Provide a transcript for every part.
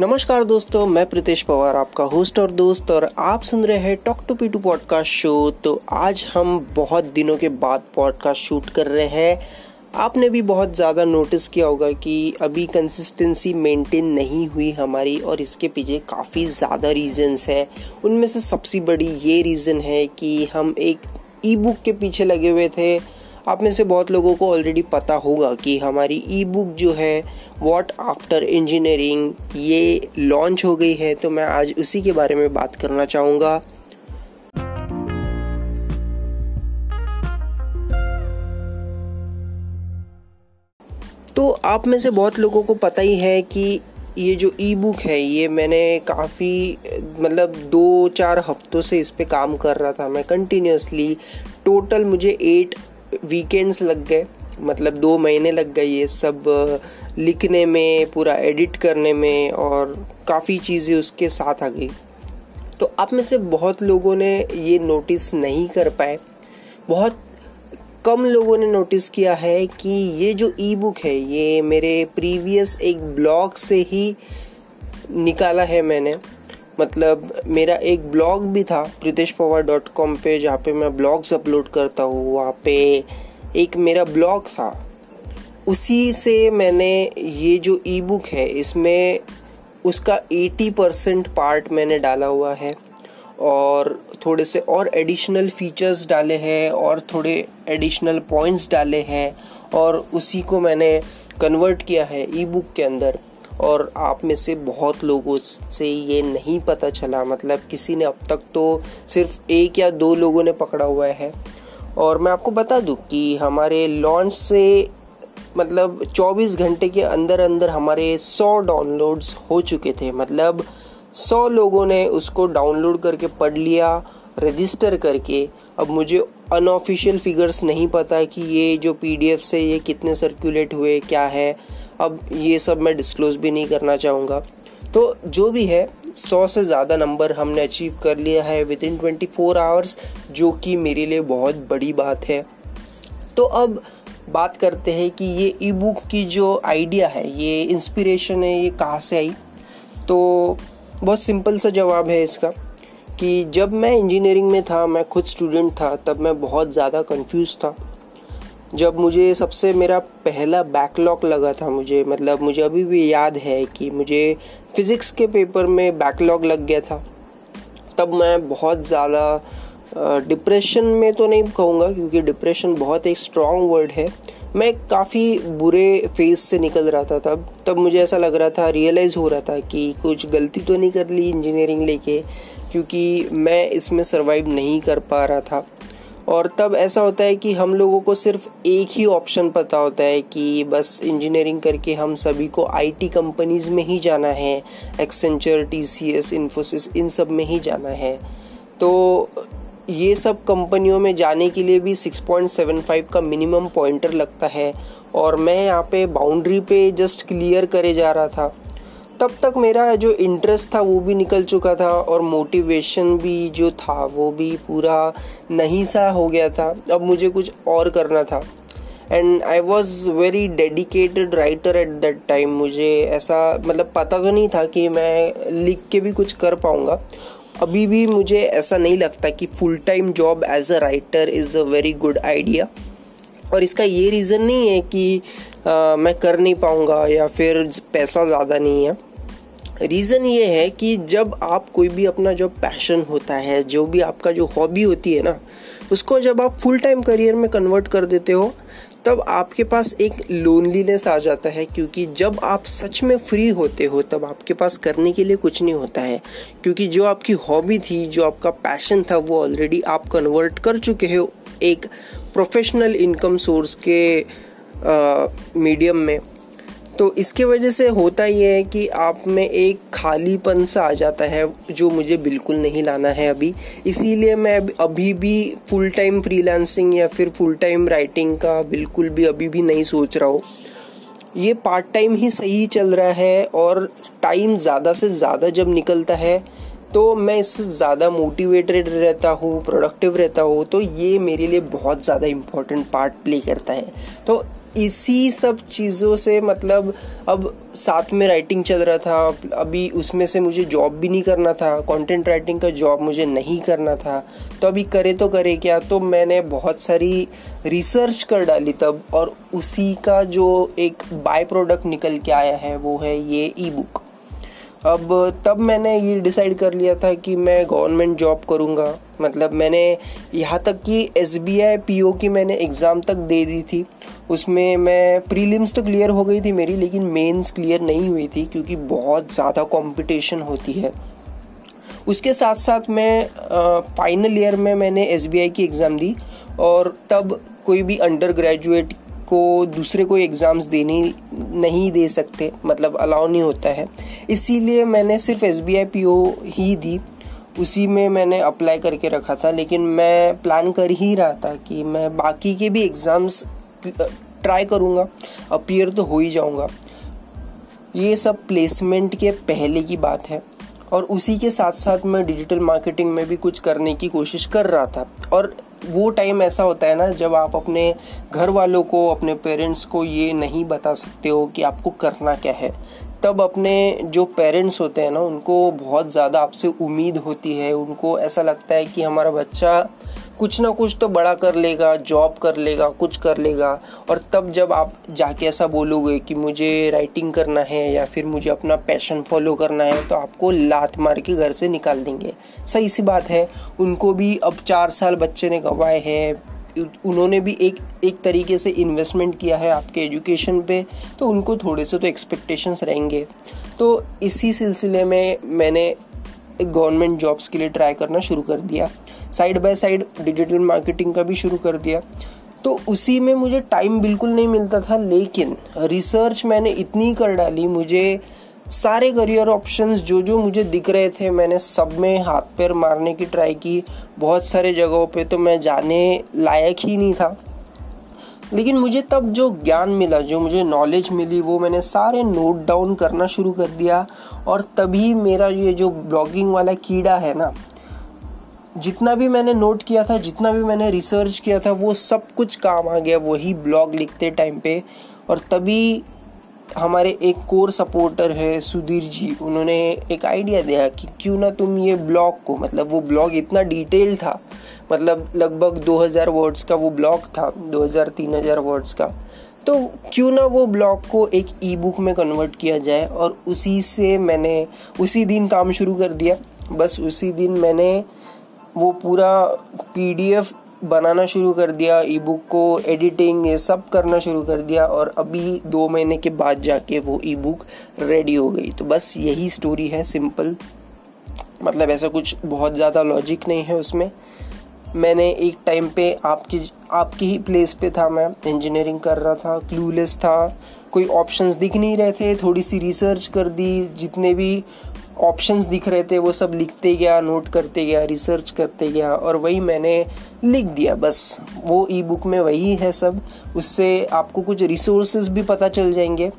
नमस्कार दोस्तों, मैं प्रीतेश पवार आपका होस्ट और दोस्त और आप सुन रहे हैं talk to P two podcast show तो आज हम बहुत दिनों के बाद पॉडकास्ट शूट कर रहे हैं। आपने भी बहुत ज़्यादा नोटिस किया होगा कि अभी कंसिस्टेंसी मेंटेन नहीं हुई हमारी और इसके पीछे काफ़ी ज़्यादा रीजंस है। उनमें से सबसे बड़ी ये रीज़न है कि हम एक ई बुक के पीछे लगे हुए थे। आप में से बहुत लोगों को ऑलरेडी पता होगा कि हमारी ई बुक जो है वॉट आफ्टर इंजीनियरिंग ये लॉन्च हो गई है तो मैं आज उसी के बारे में बात करना चाहूँगा। तो आप में से बहुत लोगों को पता ही है कि ये जो ई बुक है, ये मैंने काफ़ी मतलब दो चार हफ्तों से इस पर काम कर रहा था मैं कंटिन्यूसली टोटल मुझे एट वीकेंड्स लग गए मतलब दो महीने लग गए ये सब लिखने में, पूरा एडिट करने में और काफ़ी चीज़ें उसके साथ आ गई। तो आप में से बहुत लोगों ने ये नोटिस नहीं कर पाए। बहुत कम लोगों ने नोटिस किया है कि ये जो ई बुक है, ये मेरे प्रीवियस एक ब्लॉग से ही निकाला है मैंने। मतलब मेरा एक ब्लॉग भी था, प्रीतेश पवार डॉट कॉम पर जहाँ पर मैं ब्लॉग्स अपलोड करता हूँ। वहाँ पे एक मेरा ब्लॉग था। उसी से मैंने ये जो ई बुक है, इसमें उसका 80 परसेंट पार्ट मैंने डाला हुआ है और थोड़े से और एडिशनल फीचर्स डाले हैं और थोड़े एडिशनल पॉइंट्स डाले हैं और उसी को मैंने कन्वर्ट किया है ई बुक के अंदर और आप में से बहुत लोगों से ये नहीं पता चला मतलब किसी ने अब तक तो सिर्फ़ एक या दो लोगों ने पकड़ा हुआ है। और मैं आपको बता दूँ कि हमारे लॉन्च से मतलब 24 घंटे के अंदर अंदर हमारे 100 डाउनलोड्स हो चुके थे। मतलब 100 लोगों ने उसको डाउनलोड करके पढ़ लिया रजिस्टर करके। अब मुझे अनऑफिशियल फिगर्स नहीं पता कि ये जो पीडीएफ से ये कितने सर्कुलेट हुए, क्या है। अब ये सब मैं डिस्क्लोज भी नहीं करना चाहूँगा। तो जो भी है, सौ से ज़्यादा नंबर हमने अचीव कर लिया है within twenty four hours जो कि मेरे लिए बहुत बड़ी बात है। तो अब बात करते हैं कि ये ई बुक की जो आइडिया है, ये इंस्पिरेशन है, ये कहाँ से आई? तो बहुत सिंपल सा जवाब है इसका कि जब मैं इंजीनियरिंग में था, मैं खुद स्टूडेंट था, तब मैं बहुत ज़्यादा कंफ्यूज था। जब मुझे सबसे मेरा पहला बैकलॉग लगा था मुझे मतलब मुझे अभी भी याद है कि मुझे फ़िज़िक्स के पेपर में बैकलॉग लग गया था, तब मैं बहुत ज़्यादा डिप्रेशन में तो नहीं कहूँगा, क्योंकि डिप्रेशन बहुत एक स्ट्रॉन्ग वर्ड है। मैं काफ़ी बुरे फ़ेज़ से निकल रहा था तब। तब मुझे ऐसा लग रहा था रियलाइज़ हो रहा था कि कुछ गलती तो नहीं कर ली इंजीनियरिंग लेके, क्योंकि मैं इसमें सर्वाइव नहीं कर पा रहा था। और तब ऐसा होता है कि हम लोगों को सिर्फ़ एक ही ऑप्शन पता होता है कि बस इंजीनियरिंग करके हम सभी को आईटी कंपनीज़ में ही जाना है Accenture T C S Infosys इन सब में ही जाना है। तो ये सब कंपनियों में जाने के लिए भी 6.75 का मिनिमम पॉइंटर लगता है और मैं यहाँ पे बाउंड्री पे जस्ट क्लियर करे जा रहा था। तब तक मेरा जो इंटरेस्ट था वो भी निकल चुका था और मोटिवेशन भी जो था वो भी पूरा नहीं सा हो गया था। अब मुझे कुछ और करना था। And I was very dedicated writer at that time मुझे ऐसा मतलब पता तो नहीं था कि मैं लिख के भी कुछ कर पाऊँगा। अभी भी मुझे ऐसा नहीं लगता कि full time job as a writer is a very good idea और इसका ये रीज़न नहीं है कि आ, मैं कर नहीं पाऊँगा या फिर पैसा ज़्यादा नहीं है। रीज़न ये है कि जब आप कोई भी अपना जो पैशन होता है जो भी आपका जो हॉबी होती है ना उसको जब आप फुल टाइम करियर में कन्वर्ट कर देते हो तब आपके पास एक लोनलीनेस आ जाता है, क्योंकि जब आप सच में फ्री होते हो, तब आपके पास करने के लिए कुछ नहीं होता है। क्योंकि जो आपकी हॉबी थी, जो आपका पैशन था, वो ऑलरेडी आप कन्वर्ट कर चुके हो एक प्रोफेशनल इनकम सोर्स के मीडियम में। तो इसके वजह से होता ये है कि आप में एक खालीपन सा आ जाता है जो मुझे बिल्कुल नहीं लाना है अभी। इसीलिए मैं अभी भी फुल टाइम फ्रीलांसिंग या फिर फुल टाइम राइटिंग का बिल्कुल भी अभी भी नहीं सोच रहा हूँ। ये पार्ट टाइम ही सही चल रहा है और टाइम ज़्यादा से ज़्यादा जब निकलता है तो मैं इससे ज़्यादा मोटिवेटेड रहता हूँ प्रोडक्टिव रहता हूँ तो ये मेरे लिए बहुत ज़्यादा इम्पोर्टेंट पार्ट प्ले करता है। तो इसी सब चीज़ों से मतलब अब साथ में राइटिंग चल रहा था, अभी उसमें से मुझे जॉब भी नहीं करना था कंटेंट राइटिंग का जॉब मुझे नहीं करना था। तो अभी करे तो करे, क्या तो मैंने बहुत सारी रिसर्च कर डाली तब और उसी का जो एक बाय प्रोडक्ट निकल के आया है, वो है ये ई बुक अब तब मैंने ये डिसाइड कर लिया था कि मैं गवर्नमेंट जॉब करूँगा। मतलब मैंने यहाँ तक कि S B I P O की मैंने एग्ज़ाम तक दे दी थी। उसमें मैं प्रीलिम्स तो क्लियर हो गई थी मेरी, लेकिन मेंस क्लियर नहीं हुई थी क्योंकि बहुत ज़्यादा कंपटीशन होती है। उसके साथ साथ मैं फाइनल ईयर में मैंने एसबीआई की एग्ज़ाम दी और तब कोई भी अंडर ग्रेजुएट को दूसरे कोई एग्ज़ाम्स देने नहीं दे सकते मतलब अलाउ नहीं होता है। इसीलिए मैंने सिर्फ़ एस बी ही दी। उसी में मैंने अप्लाई करके रखा था, लेकिन मैं प्लान कर ही रहा था कि मैं बाकी के भी एग्ज़ाम्स ट्राई करूँगा अपियर तो हो ही जाऊँगा। ये सब प्लेसमेंट के पहले की बात है और उसी के साथ साथ मैं डिजिटल मार्केटिंग में भी कुछ करने की कोशिश कर रहा था। और वो टाइम ऐसा होता है ना, जब आप अपने घर वालों को, अपने पेरेंट्स को ये नहीं बता सकते हो कि आपको करना क्या है, तब अपने जो पेरेंट्स होते हैं ना, उनको बहुत ज़्यादा आपसे उम्मीद होती है। उनको ऐसा लगता है कि हमारा बच्चा कुछ ना कुछ तो बड़ा कर लेगा जॉब कर लेगा, कुछ कर लेगा। और तब जब आप जाके ऐसा बोलोगे कि मुझे राइटिंग करना है या फिर मुझे अपना पैशन फॉलो करना है तो आपको लात मार के घर से निकाल देंगे। सही सी बात है, उनको भी अब चार साल बच्चे ने गंवाए हैं। उन्होंने भी एक एक तरीके से इन्वेस्टमेंट किया है आपके एजुकेशन पे तो उनको थोड़े से तो एक्सपेक्टेशंस रहेंगे। तो इसी सिलसिले में मैंने गवर्नमेंट जॉब्स के लिए ट्राई करना शुरू कर दिया। Side by side digital marketing का भी शुरू कर दिया। तो उसी में मुझे टाइम बिल्कुल नहीं मिलता था, लेकिन रिसर्च मैंने इतनी कर डाली, मुझे सारे करियर ऑप्शंस जो जो मुझे दिख रहे थे, मैंने सब में हाथ पैर मारने की ट्राई की, बहुत सारे जगहों पे तो मैं जाने लायक ही नहीं था। लेकिन मुझे तब जो ज्ञान मिला, जो मुझे नॉलेज मिली, वो मैंने सारे नोट डाउन करना शुरू कर दिया, और तभी मेरा ये जो ब्लॉगिंग वाला कीड़ा है ना जितना भी मैंने नोट किया था, जितना भी मैंने रिसर्च किया था, वो सब कुछ काम आ गया वही ब्लॉग लिखते टाइम पे। और तभी हमारे एक कोर सपोर्टर है, सुधीर जी, उन्होंने एक आइडिया दिया कि क्यों ना तुम ये ब्लॉग को मतलब वो ब्लॉग इतना डिटेल था मतलब लगभग 2000 वर्ड्स का वो ब्लॉग था 2000-3000 वर्ड्स का। तो क्यों ना वो ब्लॉग को एक ई बुक में कन्वर्ट किया जाए और उसी से मैंने, उसी दिन काम शुरू कर दिया। बस उसी दिन मैंने वो पूरा पीडीएफ बनाना शुरू कर दिया ई बुक को एडिटिंग ये सब करना शुरू कर दिया और अभी दो महीने के बाद जाके वो ई बुक रेडी हो गई। तो बस यही स्टोरी है सिंपल मतलब ऐसा कुछ बहुत ज़्यादा लॉजिक नहीं है उसमें। मैंने एक टाइम पे आपकी आपकी ही प्लेस पे था, मैं इंजीनियरिंग कर रहा था क्लूलेस था। कोई ऑप्शंस दिख नहीं रहे थे, थोड़ी सी रिसर्च कर दी, जितने भी ऑप्शंस दिख रहे थे, वो सब लिखते गया नोट करते गया रिसर्च करते गया और वही मैंने लिख दिया बस। वो ई बुक में वही है सब। उससे आपको कुछ रिसोर्सेज भी पता चल जाएँगे।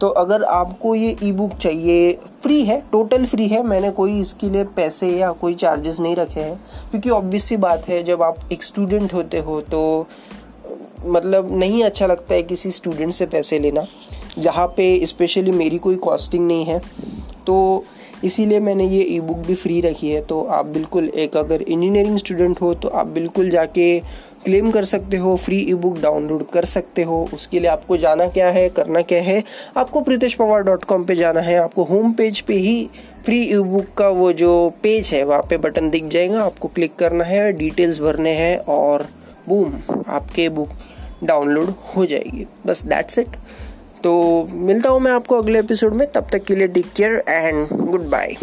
तो अगर आपको ये ई बुक चाहिए फ्री है टोटल फ्री है, मैंने कोई इसके लिए पैसे या कोई चार्जेस नहीं रखे हैं। क्योंकि ऑब्वियस सी बात है, जब आप एक स्टूडेंट होते हो तो मतलब नहीं अच्छा लगता है किसी स्टूडेंट से पैसे लेना। जहाँ पे स्पेशली मेरी कोई कॉस्टिंग नहीं है। तो इसीलिए मैंने ये ई बुक भी फ्री रखी है। तो आप बिल्कुल एक अगर इंजीनियरिंग स्टूडेंट हो तो आप बिल्कुल जाके क्लेम कर सकते हो फ्री ई बुक डाउनलोड कर सकते हो। उसके लिए आपको जाना क्या है, करना क्या है, आपको प्रीतेश पवार डॉट कॉम पर जाना है। आपको होम पेज पे ही फ्री ई बुक का वो जो पेज है, वहाँ पे बटन दिख जाएगा। आपको क्लिक करना है डिटेल्स भरने हैं और बूम आपके बुक डाउनलोड हो जाएगी। बस दैट्स इट तो मिलता हूँ मैं आपको अगले एपिसोड में। तब तक के लिए take care and good bye